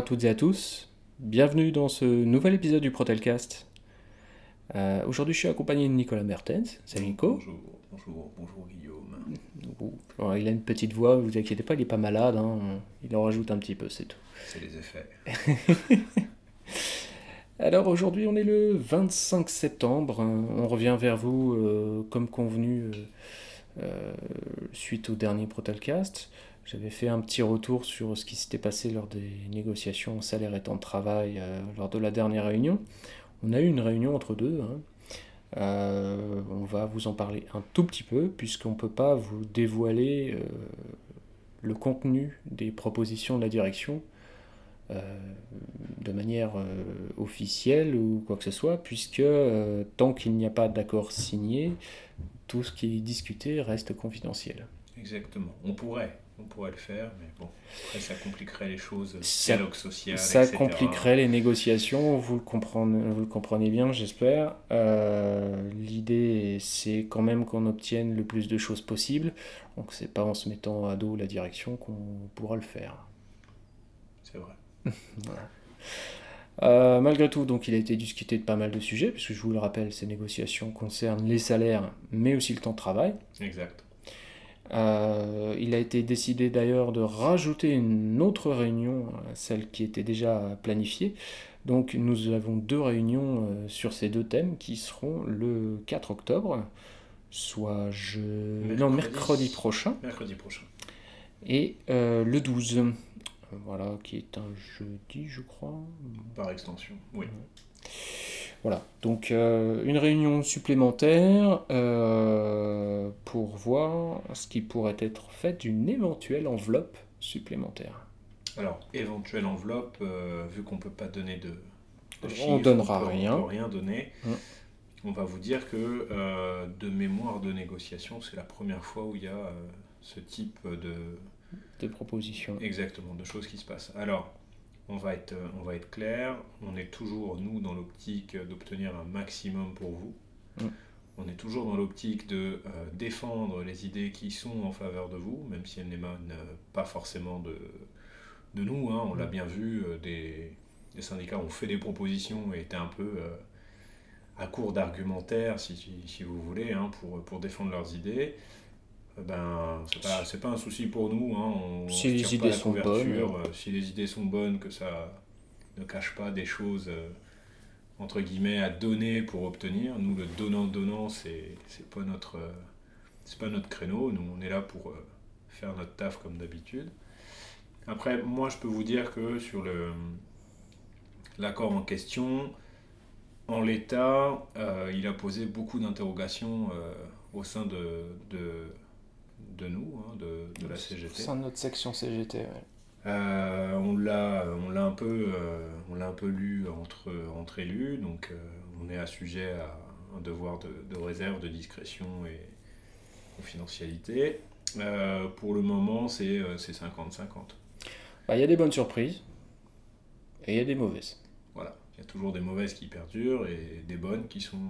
À toutes et à tous. Bienvenue dans ce nouvel épisode du Protelcast. Euh, Aujourd'hui, je suis accompagné de Nicolas Mertens. Salut Nico. Bonjour, bonjour, bonjour Guillaume. Alors, il a une petite voix, vous inquiétez pas, il est pas malade. hein. Il en rajoute un petit peu, c'est tout. C'est les effets. Alors aujourd'hui, on est le 25 septembre. On revient vers vous euh, comme convenu euh, euh, suite au dernier Protelcast. J'avais fait un petit retour sur ce qui s'était passé lors des négociations salaire et temps de travail euh, lors de la dernière réunion. On a eu une réunion entre deux. hein. Euh, on va vous en parler un tout petit peu puisqu'on ne peut pas vous dévoiler euh, le contenu des propositions de la direction de manière officielle ou quoi que ce soit, puisque tant qu'il n'y a pas d'accord signé, tout ce qui est discuté reste confidentiel. Exactement. On pourrait, on pourrait le faire, mais bon, après ça compliquerait les choses, Ça- dialogue social, Ça etc. compliquerait les négociations, vous le comprenez, vous le comprenez bien, j'espère. Euh, L'idée, c'est quand même qu'on obtienne le plus de choses possible, donc c'est pas en se mettant à dos la direction qu'on pourra le faire. C'est vrai. Euh, malgré tout, donc, il a été discuté de pas mal de sujets, puisque je vous le rappelle, ces négociations concernent les salaires, mais aussi le temps de travail. Exact. Euh, il a été décidé d'ailleurs de rajouter une autre réunion à celle qui était déjà planifiée. Donc nous avons deux réunions euh, sur ces deux thèmes qui seront le 4 octobre, soit je... non, Mercredi. mercredi prochain, Mercredi prochain. et euh, le 12. Euh, Voilà, qui est un jeudi, je crois. Par extension, oui. Voilà, donc euh, une réunion supplémentaire euh, pour voir ce qui pourrait être fait d'une éventuelle enveloppe supplémentaire. Alors, éventuelle enveloppe, euh, vu qu'on peut pas donner de, de On chiffres, donnera on peut- rien. On peut rien donner. Mm. On va vous dire que de mémoire de négociation, c'est la première fois où il y a ce type de, de propositions. Exactement, de choses qui se passent. Alors, on va être, euh, on va être clair, on est toujours, nous, dans l'optique d'obtenir un maximum pour vous. Mm. On est toujours dans l'optique de euh, défendre les idées qui sont en faveur de vous, même si elles n'émanent euh, pas forcément de, de nous. hein. on l'a Mm. bien vu, euh, des, des syndicats ont fait des propositions et étaient un peu euh, à court d'argumentaire, si, si, si vous voulez, hein, pour, pour défendre leurs idées. Euh, Ben, c'est pas, c'est pas un souci pour nous. Hein, on, Si on les idées sont bonnes. euh, si les idées sont bonnes, que ça ne cache pas des choses euh, entre guillemets à donner pour obtenir. Nous, le donnant-donnant, c'est c'est pas notre euh, c'est pas notre créneau. Nous, on est là pour euh, faire notre taf comme d'habitude. Après, moi, je peux vous dire que sur le l'accord en question, en l'état, euh, il a posé beaucoup d'interrogations euh, au sein de, de, de nous, hein, de, de la CGT. de notre section CGT, ouais. Euh, on l'a on l'a un peu euh, on l'a un peu lu entre entre élus donc euh, on est assujet à un devoir de, de réserve de discrétion et confidentialité Euh, pour le moment c'est euh, c'est 50-50 Bah, Il y a des bonnes surprises et il y a des mauvaises. voilà il y a toujours des mauvaises qui perdurent et des bonnes qui sont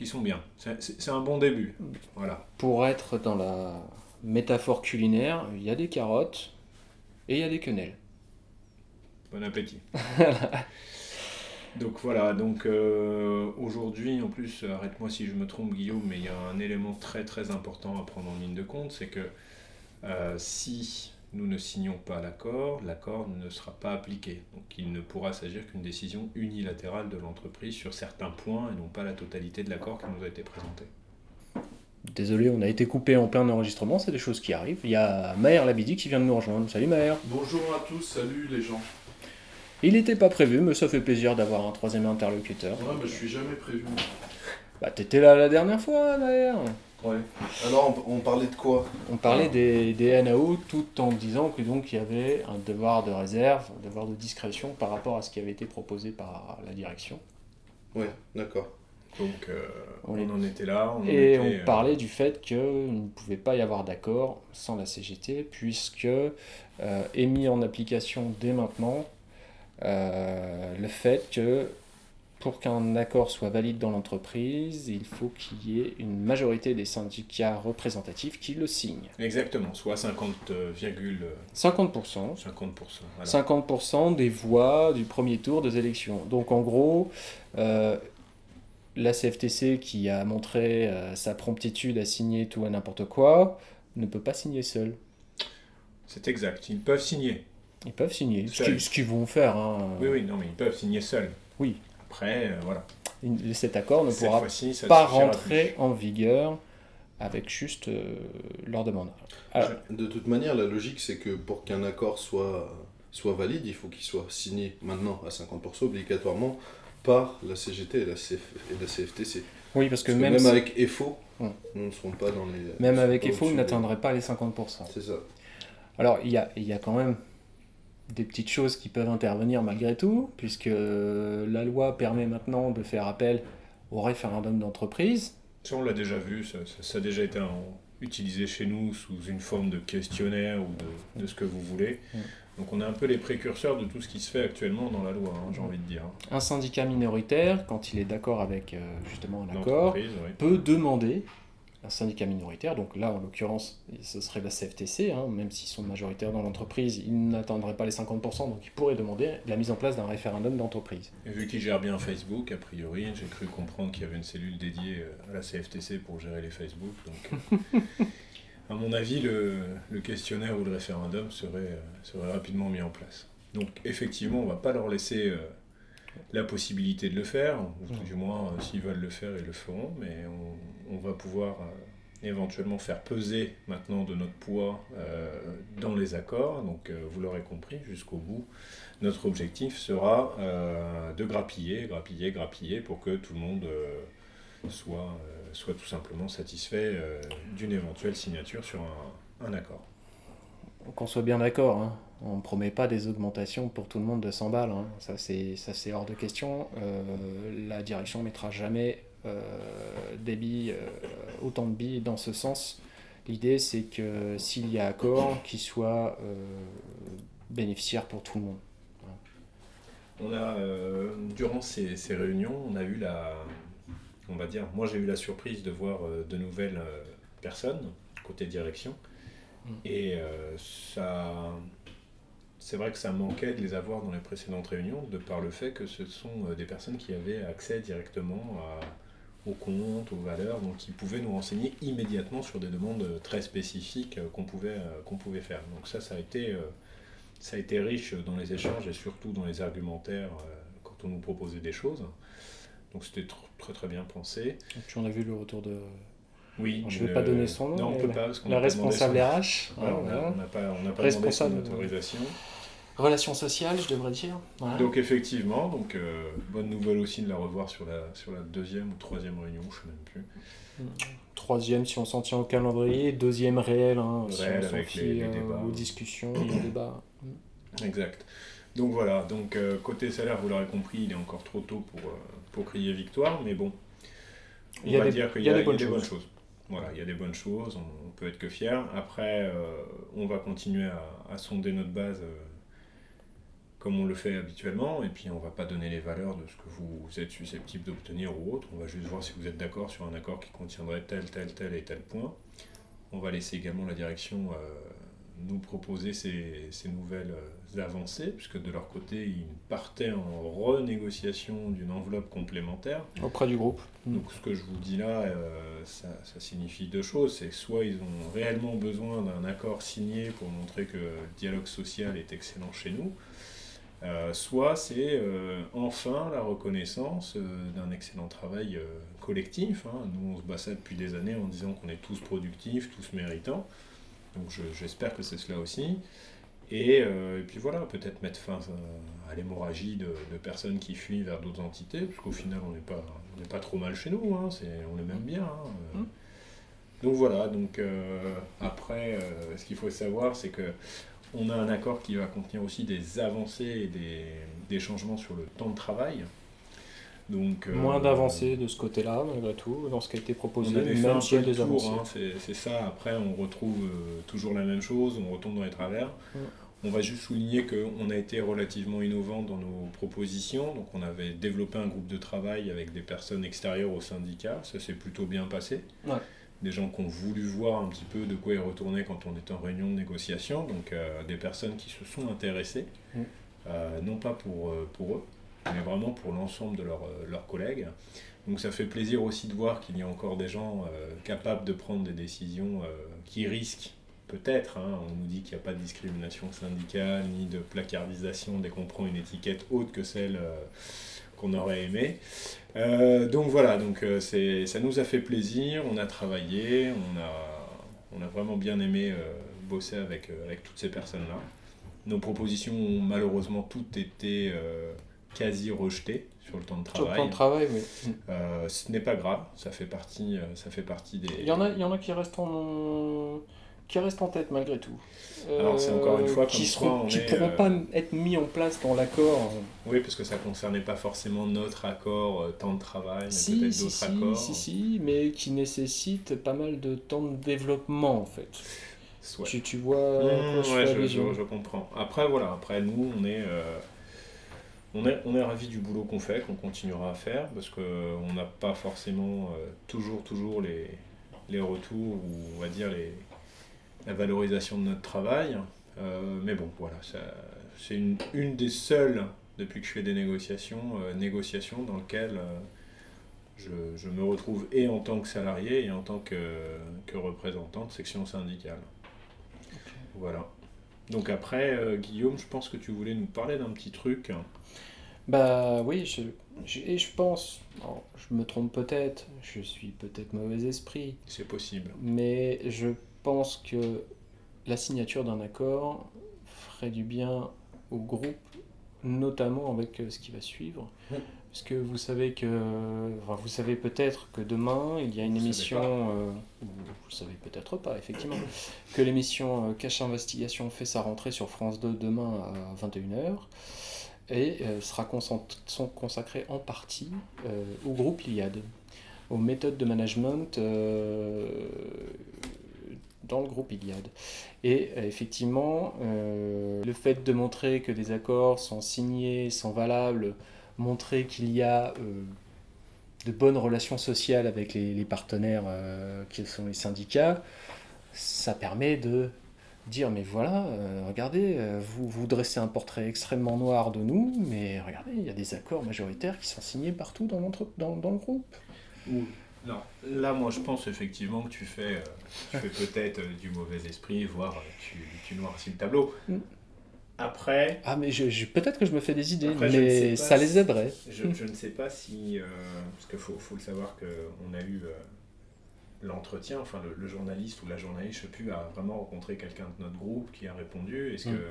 qui sont bien c'est un bon début voilà Pour être dans la métaphore culinaire, il y a des carottes et il y a des quenelles. Bon appétit. donc voilà, donc euh, aujourd'hui, en plus, arrête-moi si je me trompe Guillaume, mais il y a un élément très très important à prendre en ligne de compte, c'est que euh, si nous ne signons pas l'accord, l'accord ne sera pas appliqué. Donc il ne pourra s'agir qu'une décision unilatérale de l'entreprise sur certains points et non pas la totalité de l'accord qui nous a été présenté. Désolé, on a été coupé en plein enregistrement, c'est des choses qui arrivent. Il y a Maher Labidi qui vient de nous rejoindre. Salut Maher. Bonjour à tous, salut les gens. Il n'était pas prévu, mais ça fait plaisir d'avoir un troisième interlocuteur. Ouais, mais je suis jamais prévu. Bah t'étais là la dernière fois Maher. Ouais. Alors, on, on parlait de quoi On parlait des, des NAO tout en disant que donc il y avait un devoir de réserve, un devoir de discrétion par rapport à ce qui avait été proposé par la direction. Ouais, d'accord. Donc euh, On on, est- en était là. On Et était, on euh, parlait du fait qu'il ne pouvait pas y avoir d'accord sans la CGT, puisque euh, est mis en application dès maintenant euh, le fait que pour qu'un accord soit valide dans l'entreprise, il faut qu'il y ait une majorité des syndicats représentatifs qui le signent. Exactement, soit 50, euh, virgule, euh, 50%. 50%. voilà. 50% des voix du premier tour des élections. Donc en gros, euh, la CFTC qui a montré euh, sa promptitude à signer tout et n'importe quoi, ne peut pas signer seul. C'est exact, ils peuvent signer. Ils peuvent signer, ce Seul. qu'ils- ce qu'ils vont faire. hein. Oui, oui, non, mais ils peuvent signer seuls. Oui. Après, euh, voilà. Il- Cet accord ne Cette pourra pas rentrer en vigueur avec juste euh, leur demande. Alors, De toute manière, la logique, c'est que pour qu'un accord soit, soit valide, il faut qu'il soit signé maintenant à 50% obligatoirement par la CGT et la, CF et la CFTC. oui, parce que Parce que même, même, si- avec EFO, Hum. nous ne serons pas dans les. même avec EFO, on n'atteindrait pas les 50%. des- C'est ça. Alors, il y a, il y a quand même des petites choses qui peuvent intervenir malgré tout, puisque la loi permet maintenant de faire appel au référendum d'entreprise. Ça, on l'a déjà vu, ça, ça- ça a déjà été utilisé chez nous sous une forme de questionnaire ou de, de ce que vous voulez. Mm. Donc on est un peu les précurseurs de tout ce qui se fait actuellement dans la loi, hein, j'ai envie de dire. Un syndicat minoritaire, quand il est d'accord avec euh, justement un accord, L'entreprise, oui. peut demander un syndicat minoritaire, donc là en l'occurrence ce serait la CFTC, hein, même s'ils sont majoritaires dans l'entreprise, ils n'atteindraient pas les 50%, donc ils pourraient demander la mise en place d'un référendum d'entreprise. Vu qu'ils gèrent bien Facebook, a priori, j'ai cru comprendre qu'il y avait une cellule dédiée euh, à la CFTC pour gérer les Facebook. Donc, euh, à mon avis, le, questionnaire ou le référendum serait, euh, serait rapidement mis en place. Donc, effectivement, on ne va pas leur laisser la possibilité de le faire, ou tout Non. du moins, euh, s'ils veulent le faire, ils le feront, mais on, on va pouvoir euh, éventuellement faire peser maintenant de notre poids euh, dans les accords. Donc, euh, vous l'aurez compris, jusqu'au bout, notre objectif sera euh, de grappiller, grappiller, grappiller pour que tout le monde soit, soit tout simplement satisfait d'une éventuelle signature sur un, un accord. Qu'on soit bien d'accord, hein, on ne promet pas des augmentations pour tout le monde de 100 balles, hein, ça c'est hors de question. Euh, la direction mettra jamais euh, des billes, euh, autant de billes dans ce sens. L'idée c'est que s'il y a accord, qu'il soit bénéficiaire pour tout le monde. On a, durant ces, ces réunions, on a eu la, on va dire, moi j'ai eu la surprise de voir de nouvelles personnes côté direction, Mm. et euh, ça, c'est vrai que ça manquait de les avoir dans les précédentes réunions, de par le fait que ce sont euh, des personnes qui avaient accès directement à- aux comptes, aux valeurs, donc qui pouvaient nous renseigner immédiatement sur des demandes euh, très spécifiques qu'on pouvait, qu'on pouvait faire. Donc ça, ça a été ça a été riche dans les échanges et surtout dans les argumentaires quand on nous proposait des choses. Donc c'était tr- très très bien pensé. Et puis on a vu le retour de Oui. Je vais le- pas donner son nom, Non, on mais peut la- pas parce a responsable son- RH. Voilà, on a- n'a pas, on n'a pas demandé son Responsable, autorisation. Relations sociales, je devrais dire. Voilà. Donc effectivement, donc euh, bonne nouvelle aussi de la revoir sur la sur la deuxième ou troisième réunion, je sais même plus. Troisième, si on s'en tient au calendrier. Deuxième, réel, hein, si Réel on s'en fie euh, aux discussions, aux débats. Exact. Donc voilà, donc euh, côté salaire, vous l'aurez compris, il est encore trop tôt pour, euh, pour crier victoire, mais bon, on Il y a va des- dire qu'il il y a des bonnes bonnes choses. choses. Voilà, il y a des bonnes choses, on, on peut être que fier. Après, euh, on va continuer à, sonder notre base euh, comme on le fait habituellement, et puis on va pas donner les valeurs de ce que vous êtes susceptible d'obtenir ou autre, on va juste voir si vous êtes d'accord sur un accord qui contiendrait tel, tel, tel et tel point. On va laisser également la direction euh, nous proposer ces, ces nouvelles avancées, puisque de leur côté, ils partaient en renégociation d'une enveloppe complémentaire. Auprès du groupe. Donc ce que je vous dis là, euh, ça, ça signifie deux choses. C'est soit ils ont réellement besoin d'un accord signé pour montrer que le dialogue social est excellent chez nous, euh, soit c'est euh, enfin la reconnaissance d'un excellent travail collectif. hein. Nous, on se bat ça depuis des années en disant qu'on est tous productifs, tous méritants. Donc je- j'espère que c'est cela aussi. Et, euh, et puis voilà, peut-être mettre fin à, à l'hémorragie de, de personnes qui fuient vers d'autres entités, parce qu'au final, on n'est pas, on n'est pas trop mal chez nous, hein, on est même bien. hein, euh. Mm. Donc voilà, donc euh, après, euh, ce qu'il faut savoir, c'est que on a un accord qui va contenir aussi des avancées et des, des changements sur le temps de travail. Donc, euh, Moins d'avancées de ce côté-là, malgré tout, dans ce qui a été proposé, on même s'il y a des tour, avancées. hein, c'est, ça. Après, on retrouve euh, toujours la même chose, on retombe dans les travers. Mm. On va juste souligner qu'on a été relativement innovant dans nos propositions. Donc on avait développé un groupe de travail avec des personnes extérieures au syndicat. Ça s'est plutôt bien passé. Ouais. Des gens qui ont voulu voir un petit peu de quoi ils retournaient quand on était en réunion de négociation. Donc euh, des personnes qui se sont intéressées, Mm. non pas pour, pour eux, mais vraiment pour l'ensemble de leurs, euh, leurs collègues. Donc ça fait plaisir aussi de voir qu'il y a encore des gens euh, capables de prendre des décisions euh, qui risquent peut-être, hein, on nous dit qu'il n'y a pas de discrimination syndicale ni de placardisation dès qu'on prend une étiquette autre que celle qu'on aurait aimée. Donc voilà, donc, c'est, ça nous a fait plaisir, on a travaillé, on a, on a vraiment bien aimé bosser avec, avec toutes ces personnes-là. Nos propositions ont malheureusement toutes été quasi rejetées sur le temps de Sur le travail. plan de travail, oui. Euh, ce n'est pas grave, ça fait partie, euh, ça fait partie des. Il y en a, il y en a qui restent en, qui restent en tête malgré tout. Alors, c'est encore une fois qui comme est, pourront euh, pas être mis en place dans l'accord. Oui, parce que ça concernait pas forcément notre accord euh, temps de travail, mais Si, peut-être si, d'autres si, accords. si, si, mais qui nécessitent pas mal de temps de développement en fait. Tu, tu vois Mmh, je ouais, je, je- je comprends. Après, voilà, après nous, on est, euh, on est, on est ravis du boulot qu'on fait, qu'on continuera à faire, parce qu'on n'a pas forcément euh, toujours, toujours les, les retours, ou on va dire les, la valorisation de notre travail. Euh, mais bon, voilà, c'est une, une des seules, depuis que je fais des négociations, euh, négociations dans lesquelles euh, je, je me retrouve et en tant que salarié et en tant que, que représentant de section syndicale. Voilà. Donc après, euh, Guillaume, je pense que tu voulais nous parler d'un petit truc. Bah oui, je, je- et je pense, alors, je me trompe peut-être, je suis peut-être mauvais esprit, C'est possible. mais je pense que la signature d'un accord ferait du bien au groupe, notamment avec euh, ce qui va suivre. Parce que vous savez que, enfin, vous savez peut-être que demain il y a une Vous émission, euh, ou vous savez peut-être pas effectivement, que l'émission euh, Cache Investigation fait sa rentrée sur France 2 demain à 21h et euh, sera sont consacrés en partie euh, au groupe Iliad, aux méthodes de management dans le groupe Iliad. Et effectivement, le fait de montrer que des accords sont signés, sont valables, montrer qu'il y a euh, de bonnes relations sociales avec les, les partenaires euh, qui sont les syndicats, ça permet de dire mais voilà, euh, regardez, euh, vous, vous dressez un portrait extrêmement noir de nous, mais regardez, il y a des accords majoritaires qui sont signés partout dans, l'entre- dans, dans le groupe. Non, là, moi, je pense effectivement que tu fais, euh, tu fais peut-être euh, du mauvais esprit, voire tu, tu noircis le tableau. Mm. Après, Ah mais je, je- peut-être que je me fais des idées, Après, mais ça si- les aiderait. je, je ne sais pas si. euh, parce qu'il faut, faut le savoir qu'on a eu euh, l'entretien, enfin le, le journaliste ou la journaliste, je ne sais plus, a vraiment rencontré quelqu'un de notre groupe qui a répondu. Est-ce Mm. que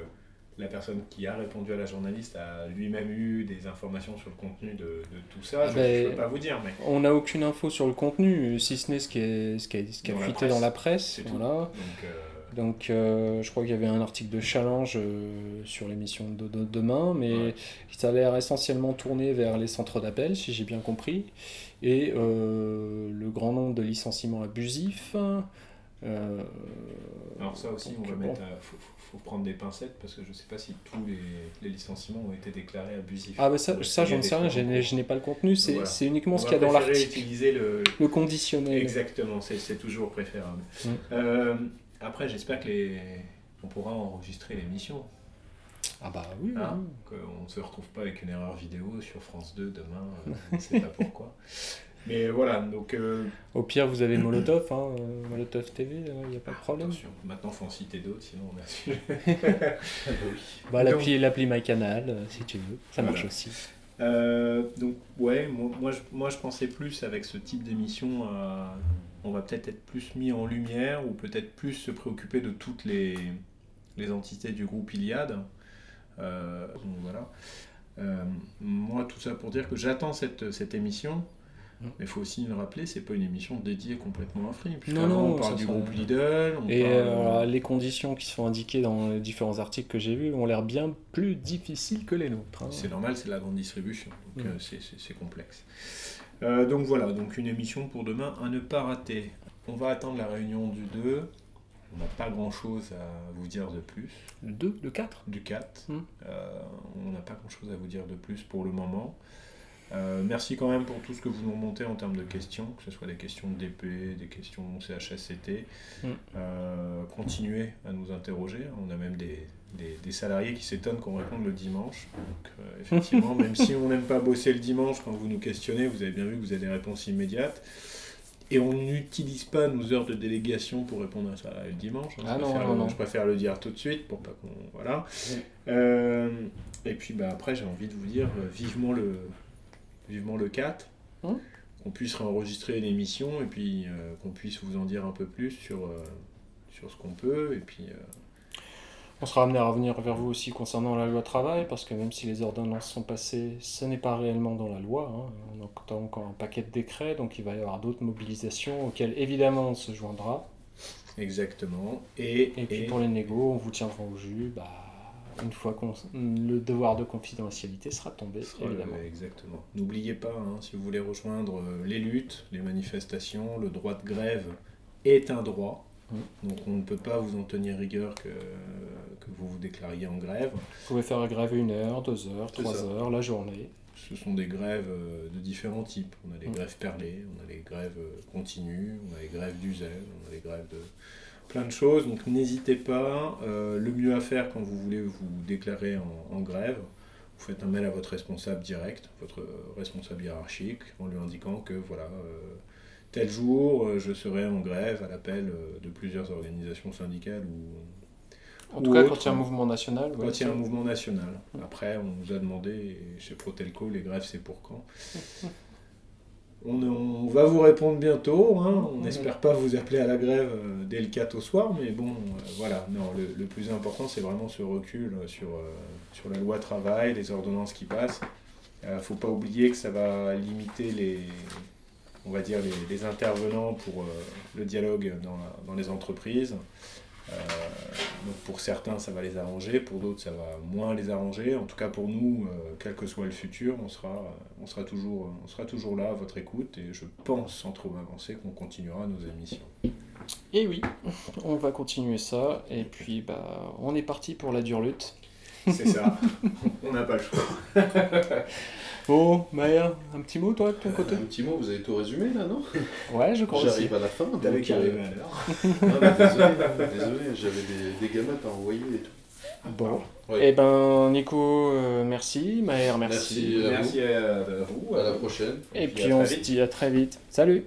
la personne qui a répondu à la journaliste a lui-même eu des informations sur le contenu de, de tout ça? Ah Je ben, ne peux pas vous dire, mais. On n'a aucune info sur le contenu, si ce n'est ce qui est, ce qui est- ce qui a fuité dans la presse. c'est tout. Voilà. Donc, euh, Donc euh, je crois qu'il y avait un article de challenge euh, sur l'émission de, de- demain, mais Ouais. ça a l'air essentiellement tourné vers les centres d'appel, si j'ai bien compris, et euh, le grand nombre de licenciements abusifs. Alors ça aussi, on va bon. mettre, à- faut, prendre des pincettes parce que je sais pas si tous les, les licenciements ont été déclarés abusifs. Ah bah ça, ça j'en sais rien, je n'ai- pas le contenu, c'est Voilà. uniquement On ce qu'il y a dans l'article, utiliser le... le conditionnel. Exactement, c'est c'est toujours préférable. Mm. Euh, après, j'espère que les... on pourra enregistrer l'émission. Ah bah oui, Hein oui. Qu'on ne se retrouve pas avec une erreur vidéo sur France 2 demain, euh, je ne sais pas pourquoi. Mais voilà, donc... euh, Au pire, vous avez Molotov, hein, euh, Molotov TV, il n'y a pas de problème. Attention, maintenant faut en citer d'autres, sinon on a su. Bah, Donc- l'appli, l'appli MyCanal, euh, si tu veux, ça marche aussi. Euh, donc ouais, moi, moi, je, moi je pensais plus avec ce type d'émission, à- on va peut-être être plus mis en lumière ou peut-être plus se préoccuper de toutes les, les entités du groupe Iliad. Euh, donc voilà. Euh, moi tout ça pour dire que j'attends cette, cette émission. Mais il faut aussi le rappeler, c'est pas une émission dédiée complètement à Free. Non, non, on parle du groupe Lidl, on Et parle, euh, les conditions qui sont indiquées dans les différents articles que j'ai vus ont l'air bien plus difficiles que les nôtres. hein. C'est normal, c'est la grande distribution, donc Mm. euh, c'est- c'est c'est complexe. Euh, donc voilà, donc une émission pour demain à ne pas rater. On va attendre la réunion du 2. on n'a pas grand-chose à vous dire de plus. Le 2, le 4 Du 4, Hmm. euh, on n'a pas grand-chose à vous dire de plus pour le moment. Euh, merci quand même pour tout ce que vous nous remontez en termes de questions, que ce soit des questions d'épée, des questions CHSCT. Mm. Euh, continuez à nous interroger. On a même des, des- des salariés qui s'étonnent qu'on réponde le dimanche. Donc, euh, effectivement, même si on n'aime pas bosser le dimanche, quand vous nous questionnez, vous avez bien vu que vous avez des réponses immédiates. Et on n'utilise pas nos heures de délégation pour répondre à ça le dimanche. hein. Ah je, non, préfère, non, non. je préfère le dire tout de suite pour pas qu'on. Voilà. Euh, et puis bah, après, j'ai envie de vous dire euh, vivement le, vivement le 4. Mm. Qu'on puisse réenregistrer l'émission et puis qu'on puisse vous en dire un peu plus sur, sur ce qu'on peut. Et puis. On sera amené à revenir vers vous aussi concernant la loi travail, parce que même si les ordonnances sont passées, ce n'est pas réellement dans la loi. hein. On a encore un paquet de décrets, donc il va y avoir d'autres mobilisations auxquelles évidemment on se joindra. Exactement. Et, Et puis et- pour les négos, on vous tiendra au jus bah, une fois que le devoir de confidentialité sera tombé, évidemment. ouais, exactement. N'oubliez pas, hein, si vous voulez rejoindre euh, les luttes, les manifestations, le droit de grève est un droit. Mm. Donc on ne peut pas vous en tenir rigueur que, que vous vous déclariez en grève. Vous pouvez faire grève une heure, deux heures, trois ça. heures, la journée. Ce sont des grèves euh, de différents types. On a les Mm. grèves perlées, on a les grèves euh, continues, on a les grèves du zèle, on a les grèves de plein de choses. Donc n'hésitez pas. Euh, le mieux à faire quand vous voulez vous déclarer en, en grève, vous faites un mail à votre responsable direct, votre responsable hiérarchique, en lui indiquant que voilà, euh, tel jour, euh, je serai en grève à l'appel euh, de plusieurs organisations syndicales ou En tout Ou cas, autre, quand il y a un mouvement national, ouais, quand il y a un mouvement national. Après, on nous a demandé, chez Protelco, les grèves, c'est pour quand on, on va vous répondre bientôt. hein. On n'espère pas vous appeler à la grève euh, dès le 4 au soir, mais bon, euh, voilà. Non, le, le plus important, c'est vraiment ce recul sur, euh, sur la loi travail, les ordonnances qui passent. Il ne faut pas oublier que ça va limiter les, on va dire, les, intervenants pour euh, le dialogue dans, dans les entreprises. Euh, donc pour certains, ça va les arranger, pour d'autres, ça va moins les arranger. En tout cas, pour nous, euh, quel que soit le futur, on sera, on sera, toujours, on sera toujours là à votre écoute et je pense, sans trop m'avancer, qu'on continuera nos émissions. Et oui, on va continuer ça. Et puis, bah, on est parti pour la dure lutte. C'est ça, on n'a pas le choix. Bon, Maël, un petit mot, toi, de ton côté Un petit mot, vous avez tout résumé là, non? Ouais, je crois aussi. J'arrive à la fin. donc, T'avais qu'à arriver à l'heure. ah, bah, désolé, désolé, j'avais des, des gamètes à envoyer et tout. Bon. Ouais. Eh ben, Nico, euh, merci. Maher, merci. Merci. à Merci à, à vous. À la prochaine. Et puis on se dit à très vite. Salut